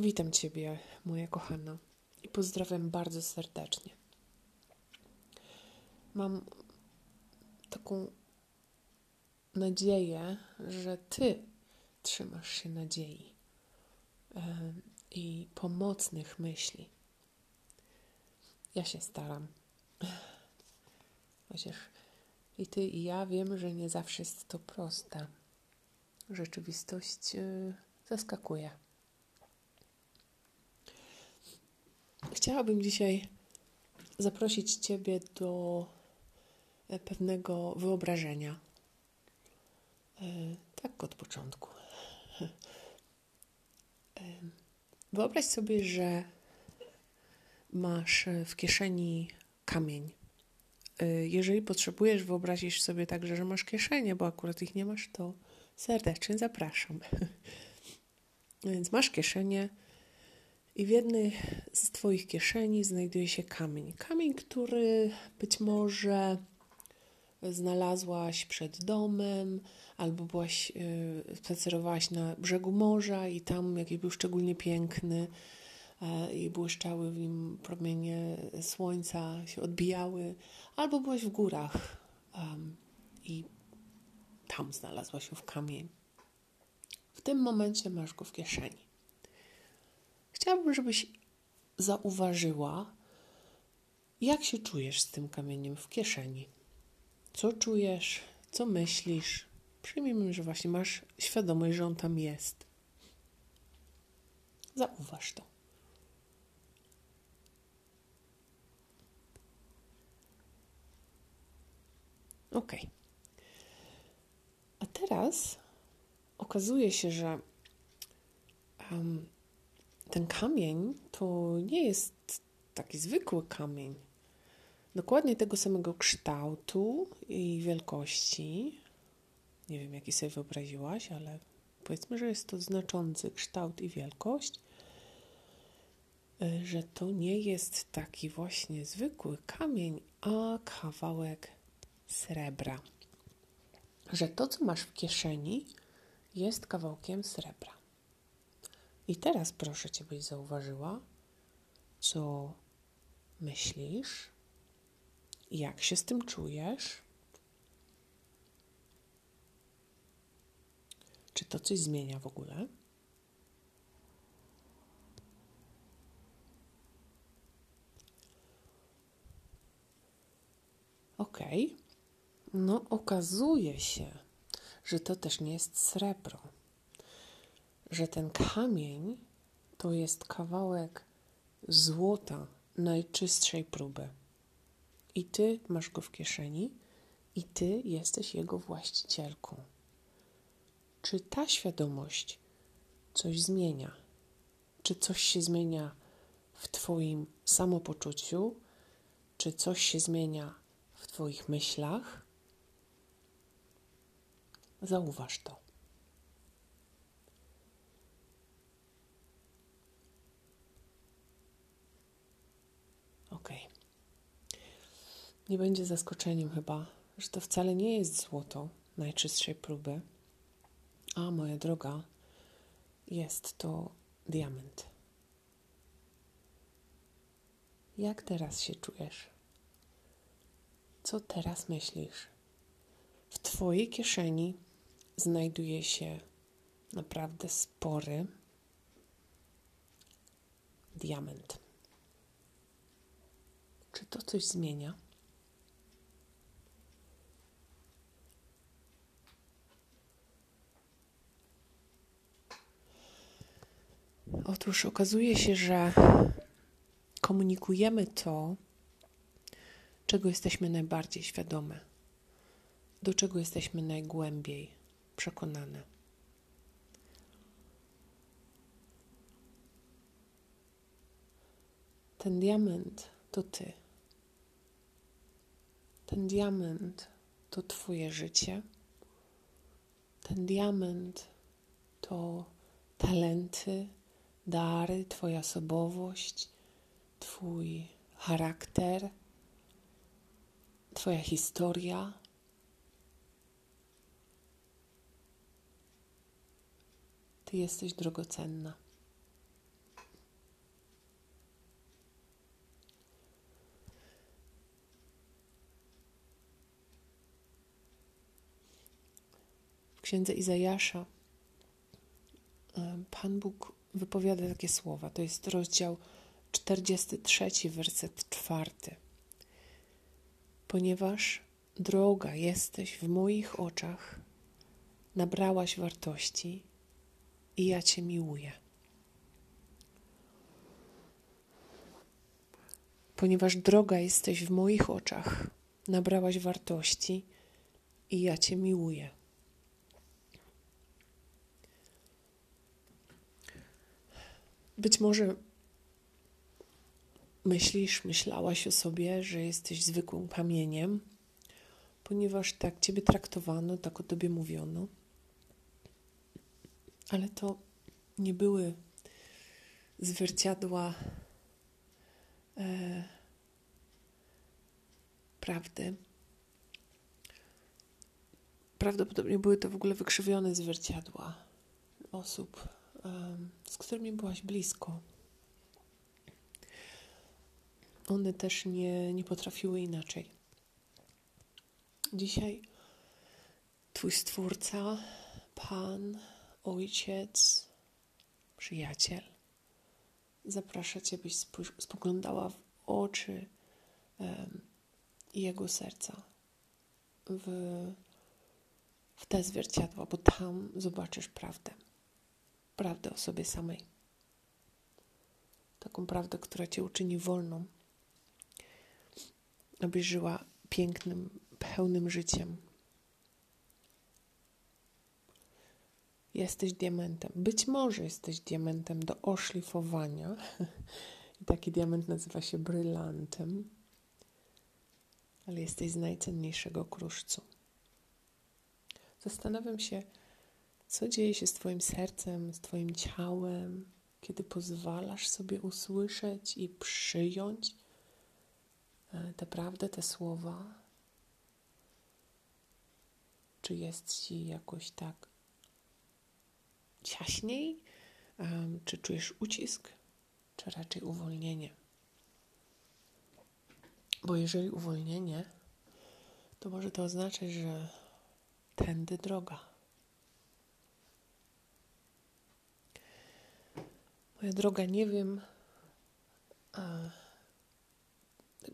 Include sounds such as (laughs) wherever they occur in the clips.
Witam Ciebie, moja kochana, i pozdrawiam bardzo serdecznie. Mam taką nadzieję, że Ty trzymasz się nadziei i pomocnych myśli. Ja się staram. Chociaż i Ty, i ja wiem, że nie zawsze jest to proste. Rzeczywistość y, zaskakuje. Chciałabym dzisiaj zaprosić Ciebie do e, pewnego wyobrażenia. E, tak od początku. E, wyobraź sobie, że masz w kieszeni kamień. Jeżeli potrzebujesz, wyobrazisz sobie także, że masz kieszenie, bo akurat ich nie masz, to serdecznie zapraszam. (laughs) Więc masz kieszenie i w jednej z Twoich kieszeni znajduje się kamień. Kamień, który być może znalazłaś przed domem, albo byłaś, yy, spacerowałaś na brzegu morza i tam jakiś był szczególnie piękny yy, i błyszczały w nim promienie słońca, się odbijały, albo byłaś w górach i tam znalazłaś w kamień. W tym momencie masz go w kieszeni. Chciałabym, żebyś zauważyła, jak się czujesz z tym kamieniem w kieszeni. Co czujesz, co myślisz. Przyjmijmy, że właśnie masz świadomość, że on tam jest. Zauważ to. Ok. A teraz okazuje się, że um, ten kamień to nie jest taki zwykły kamień. Dokładnie tego samego kształtu i wielkości. Nie wiem, jaki sobie wyobraziłaś, ale powiedzmy, że jest to znaczący kształt i wielkość. Że to nie jest taki właśnie zwykły kamień, a kawałek srebra. Że to, co masz w kieszeni, jest kawałkiem srebra. I teraz proszę Cię, byś zauważyła, co myślisz, jak się z tym czujesz. Czy to coś zmienia w ogóle? Ok. No, okazuje się, że to też nie jest srebro że ten kamień to jest kawałek złota najczystszej próby. I ty masz go w kieszeni, i ty jesteś jego właścicielką. Czy ta świadomość coś zmienia? Czy coś się zmienia w Twoim samopoczuciu? Czy coś się zmienia w Twoich myślach? Zauważ to. Ok. Nie będzie zaskoczeniem chyba, że to wcale nie jest złoto najczystszej próby, a moja droga, jest to diament. Jak teraz się czujesz? Co teraz myślisz? W Twojej kieszeni znajduje się naprawdę spory diament. Czy to coś zmienia? Otóż okazuje się, że komunikujemy to, czego jesteśmy najbardziej świadome, do czego jesteśmy najgłębiej przekonane. Ten diament to ty. Ten diament to Twoje życie. Ten diament to talenty, dary, Twoja osobowość, Twój charakter, Twoja historia. Ty jesteś drogocenna. W księdze Izajasza e, Pan Bóg wypowiada takie słowa. To jest rozdział 43, werset 4. Ponieważ droga jesteś w moich oczach, nabrałaś wartości i ja Cię miłuję. Ponieważ droga jesteś w moich oczach, nabrałaś wartości i ja Cię miłuję. Być może myślisz, myślałaś o sobie, że jesteś zwykłym kamieniem, ponieważ tak Ciebie traktowano, tak o Tobie mówiono. Ale to nie były zwierciadła e, prawdy. Prawdopodobnie były to w ogóle wykrzywione zwierciadła osób, z którymi byłaś blisko. One też nie, nie potrafiły inaczej. Dzisiaj Twój Stwórca, Pan, Ojciec, Przyjaciel zaprasza Cię, byś spoglądała w oczy um, Jego serca, w, w te zwierciadła, bo tam zobaczysz prawdę prawdę o sobie samej. Taką prawdę, która cię uczyni wolną, abyś żyła pięknym, pełnym życiem. Jesteś diamentem. Być może jesteś diamentem do oszlifowania. I taki diament nazywa się brylantem. Ale jesteś z najcenniejszego kruszcu. Zastanawiam się, co dzieje się z Twoim sercem, z Twoim ciałem, kiedy pozwalasz sobie usłyszeć i przyjąć e, tę prawdę, te słowa? Czy jest Ci jakoś tak ciaśniej? Czy czujesz ucisk, czy raczej uwolnienie? Bo jeżeli uwolnienie, to może to oznaczać, że tędy droga. Moja droga, nie wiem, a,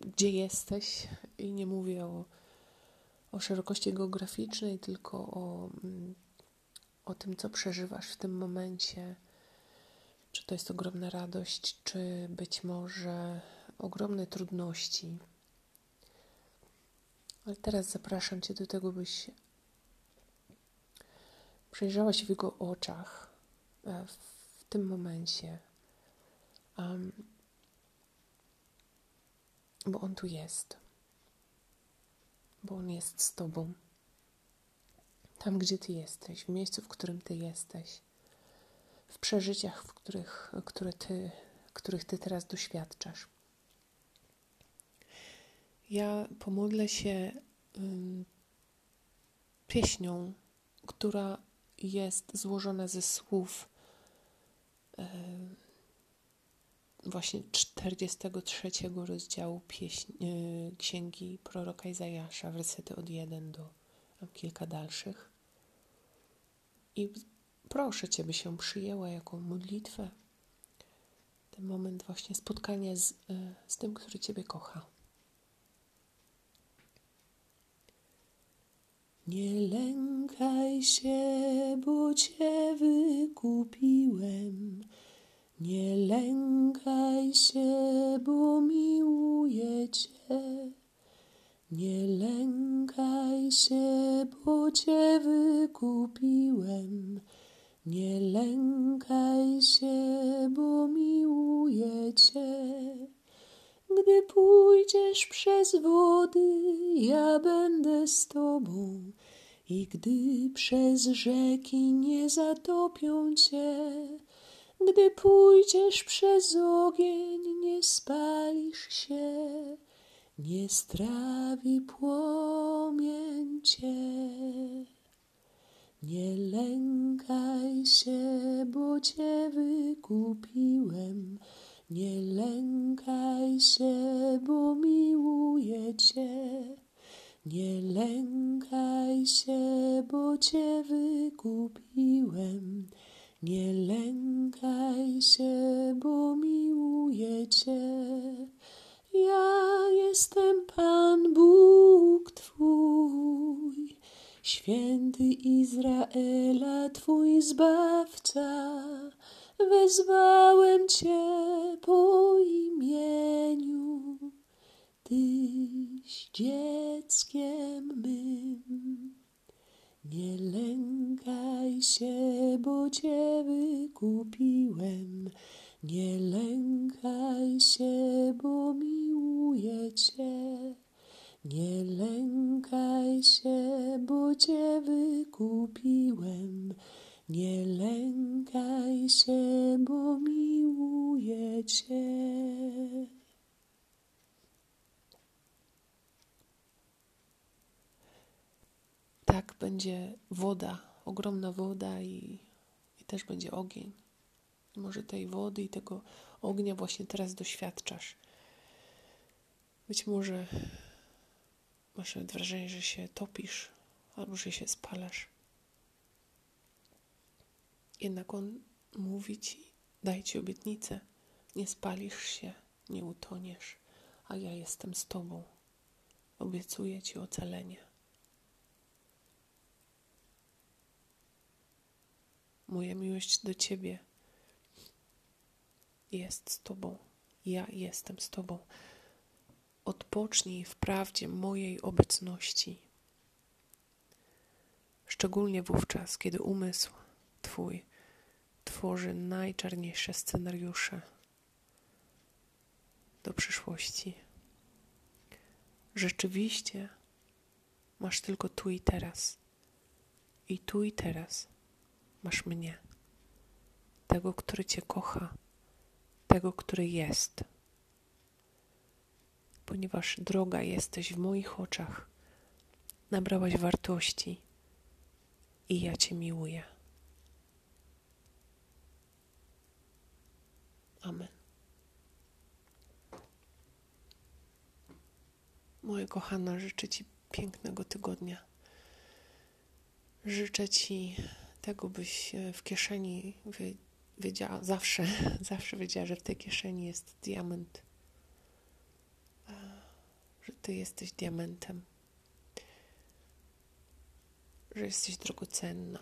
gdzie jesteś, i nie mówię o, o szerokości geograficznej, tylko o, mm, o tym, co przeżywasz w tym momencie. Czy to jest ogromna radość, czy być może ogromne trudności. Ale teraz zapraszam Cię do tego, byś przejrzała się w Jego oczach, e, w tym momencie, um, bo On tu jest, bo On jest z Tobą. Tam, gdzie Ty jesteś, w miejscu, w którym Ty jesteś, w przeżyciach, w których, które ty, których Ty teraz doświadczasz. Ja pomodlę się um, pieśnią, która jest złożona ze słów właśnie 43 rozdziału pieśń, e, księgi proroka Izajasza, wersety od 1 do kilka dalszych. I proszę Cię, by się przyjęła jako modlitwę ten moment właśnie spotkania z, e, z tym, który Ciebie kocha. Nie lękaj się, bo Cię wykupiłem. Nie lękaj się, bo miłuję Cię. Nie lękaj się, bo Cię wykupiłem. Nie lękaj się, bo miłuję Cię. Gdy pójdziesz przez wody, ja będę z Tobą. I gdy przez rzeki nie zatopią Cię, gdy pójdziesz przez ogień, nie spalisz się, nie strawi płomień Cię. Nie lękaj się, bo Cię wykupiłem, nie lękaj się, bo miłuję Cię. Nie lękaj się, bo Cię wykupiłem. Nie lękaj się, bo miłuję Cię. Ja jestem Pan Bóg Twój, święty Izraela, Twój zbawca. Wezwałem Cię po imieniu, Dzieckiem mym. Nie lękaj się, bo Cię wykupiłem. Nie lękaj się, bo miłuję Cię. Nie lękaj się, bo Cię wykupiłem. Nie lękaj będzie woda, ogromna woda i, i też będzie ogień. Może tej wody i tego ognia właśnie teraz doświadczasz. Być może masz nawet wrażenie, że się topisz albo że się spalasz. Jednak On mówi Ci, daj Ci obietnicę, nie spalisz się, nie utoniesz, a ja jestem z Tobą. Obiecuję Ci ocalenie. Moja miłość do Ciebie jest z Tobą. Ja jestem z Tobą. Odpocznij w prawdzie mojej obecności. Szczególnie wówczas, kiedy umysł Twój tworzy najczarniejsze scenariusze do przyszłości. Rzeczywiście masz tylko tu i teraz. I tu i teraz masz mnie, tego, który Cię kocha, tego, który jest. Ponieważ droga jesteś w moich oczach, nabrałaś wartości i ja Cię miłuję. Amen. Moja kochana, życzę Ci pięknego tygodnia. Życzę Ci tego, byś e, w kieszeni wiedziała, zawsze, (laughs) zawsze wiedziała, że w tej kieszeni jest diament. Że Ty jesteś diamentem. Że jesteś drogocenna.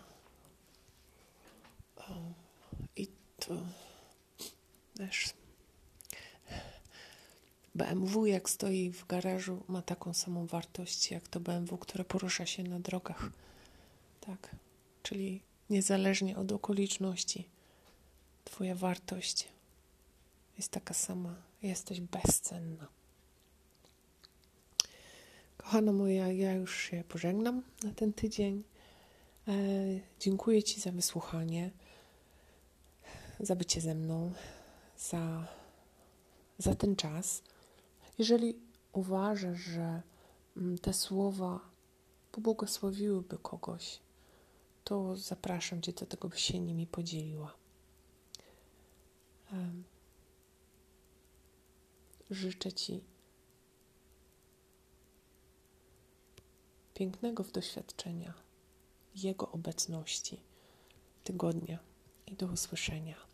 I to wiesz. BMW, jak stoi w garażu, ma taką samą wartość jak to BMW, które porusza się na drogach. Tak. Czyli niezależnie od okoliczności, Twoja wartość jest taka sama. Jesteś bezcenna. Kochana moja, ja już się pożegnam na ten tydzień. E, dziękuję Ci za wysłuchanie, za bycie ze mną, za, za ten czas. Jeżeli uważasz, że mm, te słowa pobłogosławiłyby kogoś, to zapraszam Cię do tego, byś się nimi podzieliła. Życzę Ci pięknego w doświadczenia Jego obecności tygodnia i do usłyszenia.